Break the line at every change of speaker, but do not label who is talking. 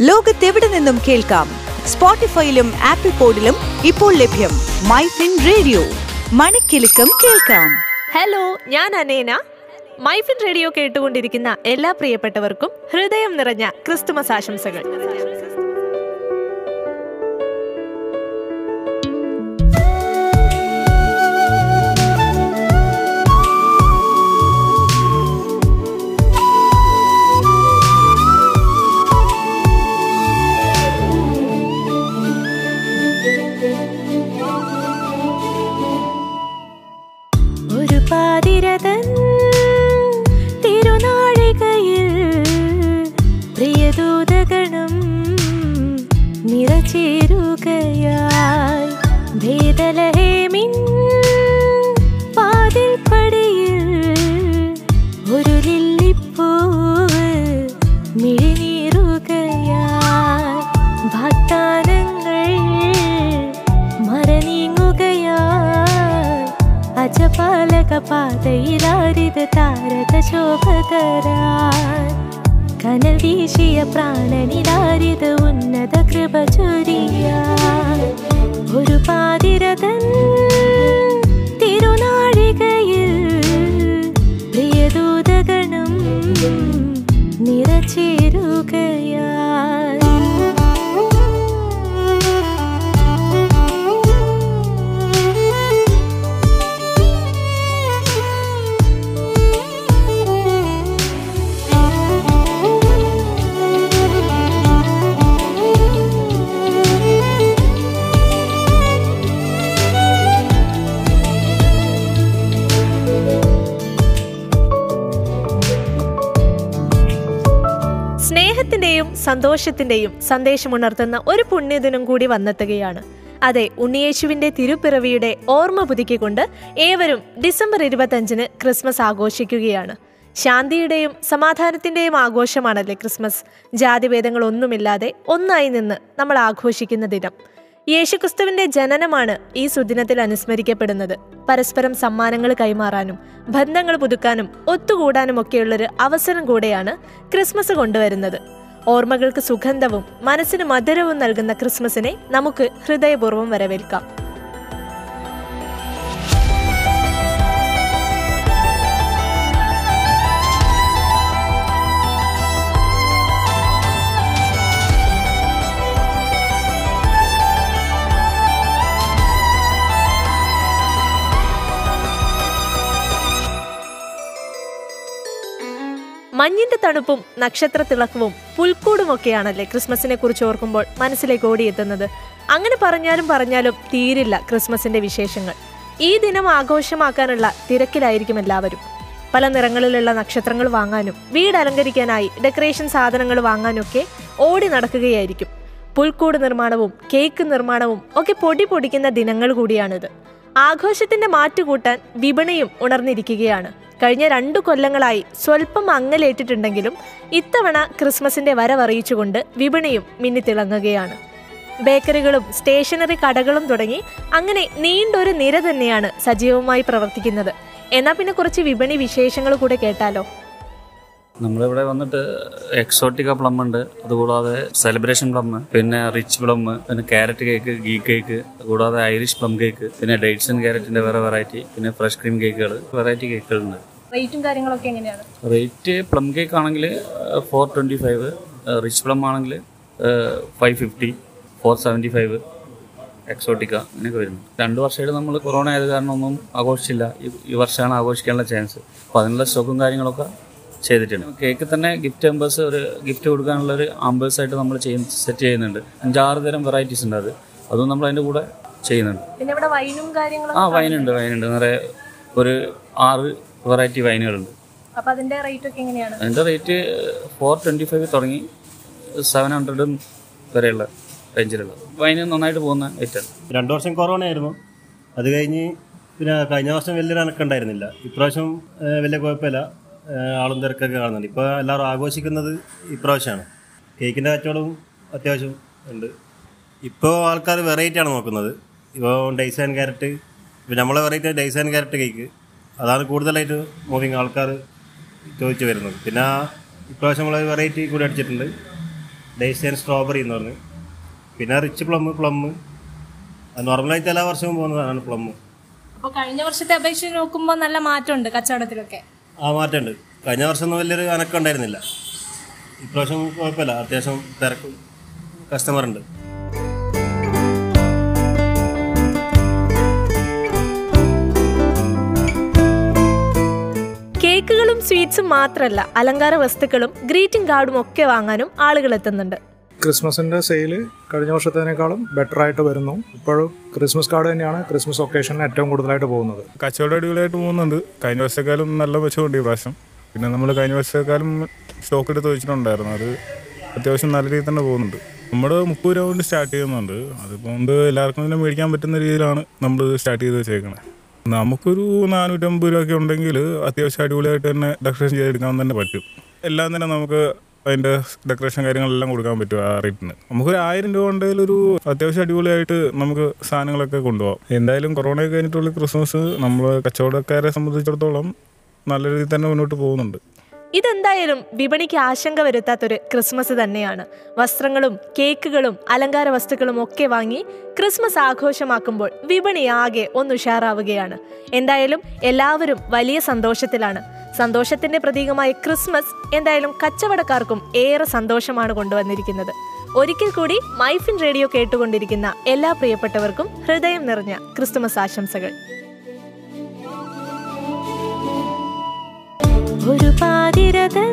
ലോകത്തെവിടെ നിന്നും കേൾക്കാം? സ്പോട്ടിഫൈയിലും ആപ്പിൾ പോഡിലും ഇപ്പോൾ ലഭ്യം മൈ ഫിൻ റേഡിയോ. മണിക്കെലക്കം കേൾക്കാം.
ഹലോ ഞാൻ അനേന. മൈ ഫിൻ റേഡിയോ കേട്ടുകൊണ്ടിരിക്കുന്ന എല്ലാ പ്രിയപ്പെട്ടവർക്കും ഹൃദയം നിറഞ്ഞ ക്രിസ്തുമസ് ആശംസകൾ. பாலக பாதையிலாரித தாரக சோபகரார். கனல் வீசிய பிராணனிலாரித உன்னத கிருப சொரியார். ஒரு பாதிரதன் സന്തോഷത്തിന്റെയും സന്ദേശമുണർത്തുന്ന ഒരു പുണ്യദിനം കൂടി വന്നെത്തുകയാണ്. അതെ ഉണ്ണിയേശുവിന്റെ തിരുപ്പിറവിയുടെ ഓർമ്മ പുതുക്കിക്കൊണ്ട് ഏവരും ഡിസംബർ ഇരുപത്തഞ്ചിന് ക്രിസ്മസ് ആഘോഷിക്കുകയാണ്. ശാന്തിയുടെയും സമാധാനത്തിന്റെയും ആഘോഷമാണല്ലേ ക്രിസ്മസ്? ജാതിഭേദങ്ങളൊന്നുമില്ലാതെ ഒന്നായി നിന്ന് നമ്മൾ ആഘോഷിക്കുന്ന ദിനം. യേശുക്രിസ്തുവിന്റെ ജനനമാണ് ഈ സുദിനത്തിൽ അനുസ്മരിക്കപ്പെടുന്നത്. പരസ്പരം സമ്മാനങ്ങൾ കൈമാറാനും ബന്ധങ്ങൾ പുതുക്കാനും ഒത്തുകൂടാനും ഒക്കെയുള്ളൊരു അവസരം കൂടെയാണ് ക്രിസ്മസ് കൊണ്ടുവരുന്നത്. ഓർമ്മകൾക്ക് സുഗന്ധവും മനസ്സിന് മധുരവും നൽകുന്ന ക്രിസ്മസിനെ നമുക്ക് ഹൃദയപൂർവം വരവേൽക്കാം. മഞ്ഞിന്റെ തണുപ്പും നക്ഷത്ര തിളക്കവും പുൽക്കൂടുമൊക്കെയാണല്ലേ ക്രിസ്മസിനെ കുറിച്ച് ഓർക്കുമ്പോൾ മനസ്സിലേക്ക് ഓടിയെത്തുന്നത്. അങ്ങനെ പറഞ്ഞാലും പറഞ്ഞാലും തീരില്ല ക്രിസ്മസിന്റെ വിശേഷങ്ങൾ. ഈ ദിനം ആഘോഷമാക്കാനുള്ള തിരക്കിലായിരിക്കും എല്ലാവരും. പല നിറങ്ങളിലുള്ള നക്ഷത്രങ്ങൾ വാങ്ങാനും വീട് അലങ്കരിക്കാനായി ഡെക്കറേഷൻ സാധനങ്ങൾ വാങ്ങാനൊക്കെ ഓടി നടക്കുകയായിരിക്കും. പുൽക്കൂട് നിർമ്മാണവും കേക്ക് നിർമ്മാണവും ഒക്കെ പൊടി പൊടിക്കുന്ന ദിനങ്ങൾ കൂടിയാണിത്. ആഘോഷത്തിന്റെ മാറ്റുകൂട്ടാൻ വിപണിയും ഉണർന്നിരിക്കുകയാണ്. കഴിഞ്ഞ രണ്ടു കൊല്ലങ്ങളായി സ്വല്പം അങ്ങലേറ്റിട്ടുണ്ടെങ്കിലും ഇത്തവണ ക്രിസ്മസിന്റെ വരവറിയിച്ചുകൊണ്ട് വിപണിയും മിന്നിത്തിളങ്ങുകയാണ്. ബേക്കറികളും സ്റ്റേഷനറി കടകളും തുടങ്ങി അങ്ങനെ നീണ്ടൊരു നിര തന്നെയാണ് സജീവമായി പ്രവർത്തിക്കുന്നത്. എന്നാൽ പിന്നെ കുറച്ച് വിപണി വിശേഷങ്ങൾ കൂടെ കേട്ടാലോ?
നമ്മളിവിടെ വന്നിട്ട് എക്സോട്ടിക്ക പ്ലം ഉണ്ട് അതുകൂടാതെ സെലിബ്രേഷൻ പ്ലം പിന്നെ റിച്ച് പ്ലം പിന്നെ ക്യാരറ്റ് കേക്ക് ഗീ കേക്ക് കൂടാതെ ഐറിഷ് പ്ലം കേക്ക് പിന്നെ ഡേറ്റ്സ് ആൻഡ് ക്യാരറ്റിന്റെ വേറെ വെറൈറ്റി പിന്നെ ഫ്രഷ് ക്രീം കേക്കുകൾ വെറൈറ്റി കേക്കുകളുണ്ട്
റേറ്റും കാര്യങ്ങളൊക്കെ എങ്ങനെയാണ്?
റേറ്റ് പ്ലം കേക്ക് ആണെങ്കിൽ four twenty five rich plum ആണെങ്കിൽ five fifty four seventy five exotica അങ്ങനെയൊക്കെ വരുന്നു. രണ്ട് വർഷമായിട്ട് നമ്മൾ കൊറോണ ആയത് കാരണം ഒന്നും ആഘോഷിച്ചില്ല. ഈ- വർഷമാണ് ആഘോഷിക്കാനുള്ള ചാൻസ് അപ്പോൾ അതിനുള്ള സ്റ്റോക്കും കാര്യങ്ങളൊക്കെ ചെയ്തിട്ടുണ്ട്. കേക്ക് തന്നെ ഗിഫ്റ്റ് ആമ്പേഴ്സ് ഒരു ഗിഫ്റ്റ് കൊടുക്കാനുള്ള ഒരു ആമ്പേഴ്സ് ആയിട്ട് നമ്മൾ ചെയ്യുന്ന സെറ്റ് ചെയ്യുന്നുണ്ട്. അഞ്ചാറ് തരം വെറൈറ്റീസ് ഉണ്ട് അത്. അതും നമ്മൾ അതിന്റെ കൂടെ ചെയ്യുന്നുണ്ട്.
പിന്നെ ഇവിടെ വൈനും കാര്യങ്ങളും
ആ വൈനുണ്ട് വൈനുണ്ട് നിറയെ ഒരു ആറ് വെറൈറ്റി വൈനുകളുണ്ട്
അപ്പൊ അതിന്റെ റേറ്റ് ഒക്കെ എങ്ങനെയാണ്?
അതിന്റെ റേറ്റ് ഫോർ ട്വന്റി ഫൈവ് തുടങ്ങി സെവൻ ഹൺഡ്രഡും വരെയുള്ള റേഞ്ചിലുള്ള വൈന് നന്നായിട്ട് പോകുന്ന ഐറ്റം
രണ്ടു വർഷം കൊറോണ ആയിരുന്നു. അത് കഴിഞ്ഞ് പിന്നെ കഴിഞ്ഞ വർഷം വലിയൊരു അനക്കുണ്ടായിരുന്നില്ല ഇപ്രാവശ്യം വലിയ കുഴപ്പമില്ല. ആളും തിരക്കൊക്കെ കാണുന്നുണ്ട്. ഇപ്പോൾ എല്ലാവരും ആഘോഷിക്കുന്നത് ഇപ്രാവശ്യമാണ്. കേക്കിന്റെ കച്ചവടവും അത്യാവശ്യം ഉണ്ട്. ഇപ്പോൾ ആൾക്കാർ വെറൈറ്റി ആണ് നോക്കുന്നത്. ഇപ്പോൾ ഡൈസ് ആൻഡ് ക്യാരറ്റ് ഇപ്പോൾ നമ്മളെ variety dates and carrot cake അതാണ് കൂടുതലായിട്ട് മൂവിങ് ആൾക്കാർ ചോദിച്ചു വരുന്നത്. പിന്നെ ഇപ്രാവശ്യം നമ്മൾ വെറൈറ്റി കൂടി അടിച്ചിട്ടുണ്ട്. ഡൈസ് ആൻഡ് സ്ട്രോബെറി എന്ന് പറഞ്ഞ്. പിന്നെ റിച്ച് പ്ലം പ്ലം നോർമലായിട്ട് എല്ലാ വർഷവും പോകുന്നതാണ് പ്ലം
അപ്പോൾ കഴിഞ്ഞ വർഷത്തെ അപേക്ഷിച്ച് നോക്കുമ്പോൾ നല്ല മാറ്റമുണ്ട് കച്ചവടത്തിലൊക്കെ.
ആ മാറ്റമുണ്ട്. കഴിഞ്ഞ വർഷം ഒന്നും വലിയൊരു അനക്കം ഉണ്ടായിരുന്നില്ല. ഇപ്രാവശ്യം കുഴപ്പമില്ല. അത്യാവശ്യം തിരക്ക് കസ്റ്റമർ ഉണ്ട്.
കേക്കുകളും സ്വീറ്റ്സും മാത്രമല്ല അലങ്കാര വസ്തുക്കളും ഗ്രീറ്റിംഗ് കാർഡും ഒക്കെ വാങ്ങാനും ആളുകൾ എത്തുന്നുണ്ട്.
ക്രിസ്മസിന്റെ സെയിൽ കഴിഞ്ഞ വർഷത്തേക്കാളും ബെറ്റർ ആയിട്ട് വരുന്നു. ഇപ്പോഴും ക്രിസ്മസ് കാർഡ് തന്നെയാണ് ക്രിസ്മസ് ഒക്കേഷനിൽ ഏറ്റവും കൂടുതലായിട്ട് പോകുന്നത്.
കച്ചവടം അടിപൊളിയായിട്ട് പോകുന്നുണ്ട്. കഴിഞ്ഞ വർഷത്തേക്കാളും നല്ല മെച്ചമുണ്ട് ഈ പ്രാവശ്യം. പിന്നെ നമ്മൾ കഴിഞ്ഞ വർഷത്തേക്കാളും സ്റ്റോക്ക് എടുത്ത് വെച്ചിട്ടുണ്ടായിരുന്നു. അത് അത്യാവശ്യം നല്ല രീതിയിൽ തന്നെ പോകുന്നുണ്ട്. നമ്മൾ മുപ്പത് രൂപ കൊണ്ട് സ്റ്റാർട്ട് ചെയ്യുന്നുണ്ട്. അതുകൊണ്ട് എല്ലാവർക്കും തന്നെ മേടിക്കാൻ പറ്റുന്ന രീതിയിലാണ് നമ്മൾ സ്റ്റാർട്ട് ചെയ്ത് വെച്ചേക്കുന്നത് നമുക്കൊരു നാനൂറ്റമ്പത് രൂപയൊക്കെ ഉണ്ടെങ്കിൽ അത്യാവശ്യം അടിപൊളിയായിട്ട് തന്നെ ഡെക്കറേഷൻ ചെയ്തെടുക്കാൻ തന്നെ പറ്റും. എല്ലാം തന്നെ നമുക്ക് അതിന്റെ ഡെക്കറേഷൻ കാര്യങ്ങളെല്ലാം കൊടുക്കാൻ പറ്റും ആ റേറ്റിന്? നമുക്കൊരു ആയിരം രൂപ ഉണ്ടെങ്കിൽ ഒരു അത്യാവശ്യം അടിപൊളിയായിട്ട് നമുക്ക് സാധനങ്ങളൊക്കെ കൊണ്ടുപോകാം. എന്തായാലും കൊറോണ കഴിഞ്ഞിട്ടുള്ള ക്രിസ്മസ് നമ്മൾ കച്ചവടക്കാരെ സംബന്ധിച്ചിടത്തോളം നല്ല രീതിയിൽ തന്നെ മുന്നോട്ട് പോകുന്നുണ്ട്.
ഇതെന്തായാലും വിപണിക്ക് ആശങ്ക വരുത്താത്തൊരു ക്രിസ്മസ് തന്നെയാണ്. വസ്ത്രങ്ങളും കേക്കുകളും അലങ്കാര വസ്തുക്കളും ഒക്കെ വാങ്ങി ക്രിസ്മസ് ആഘോഷമാക്കുമ്പോൾ വിപണി ആകെ ഒന്ന് ഉഷാറാവുകയാണ്. എന്തായാലും എല്ലാവരും വലിയ സന്തോഷത്തിലാണ്. സന്തോഷത്തിന്റെ പ്രതീകമായ ക്രിസ്മസ് എന്തായാലും കച്ചവടക്കാർക്കും ഏറെ സന്തോഷമാണ് കൊണ്ടുവന്നിരിക്കുന്നത്. ഒരിക്കൽ കൂടി മൈഫിൻ റേഡിയോ കേട്ടുകൊണ്ടിരിക്കുന്ന എല്ലാ പ്രിയപ്പെട്ടവർക്കും ഹൃദയം നിറഞ്ഞ ക്രിസ്തുമസ് ആശംസകൾ. ഒരു പാതിരതൻ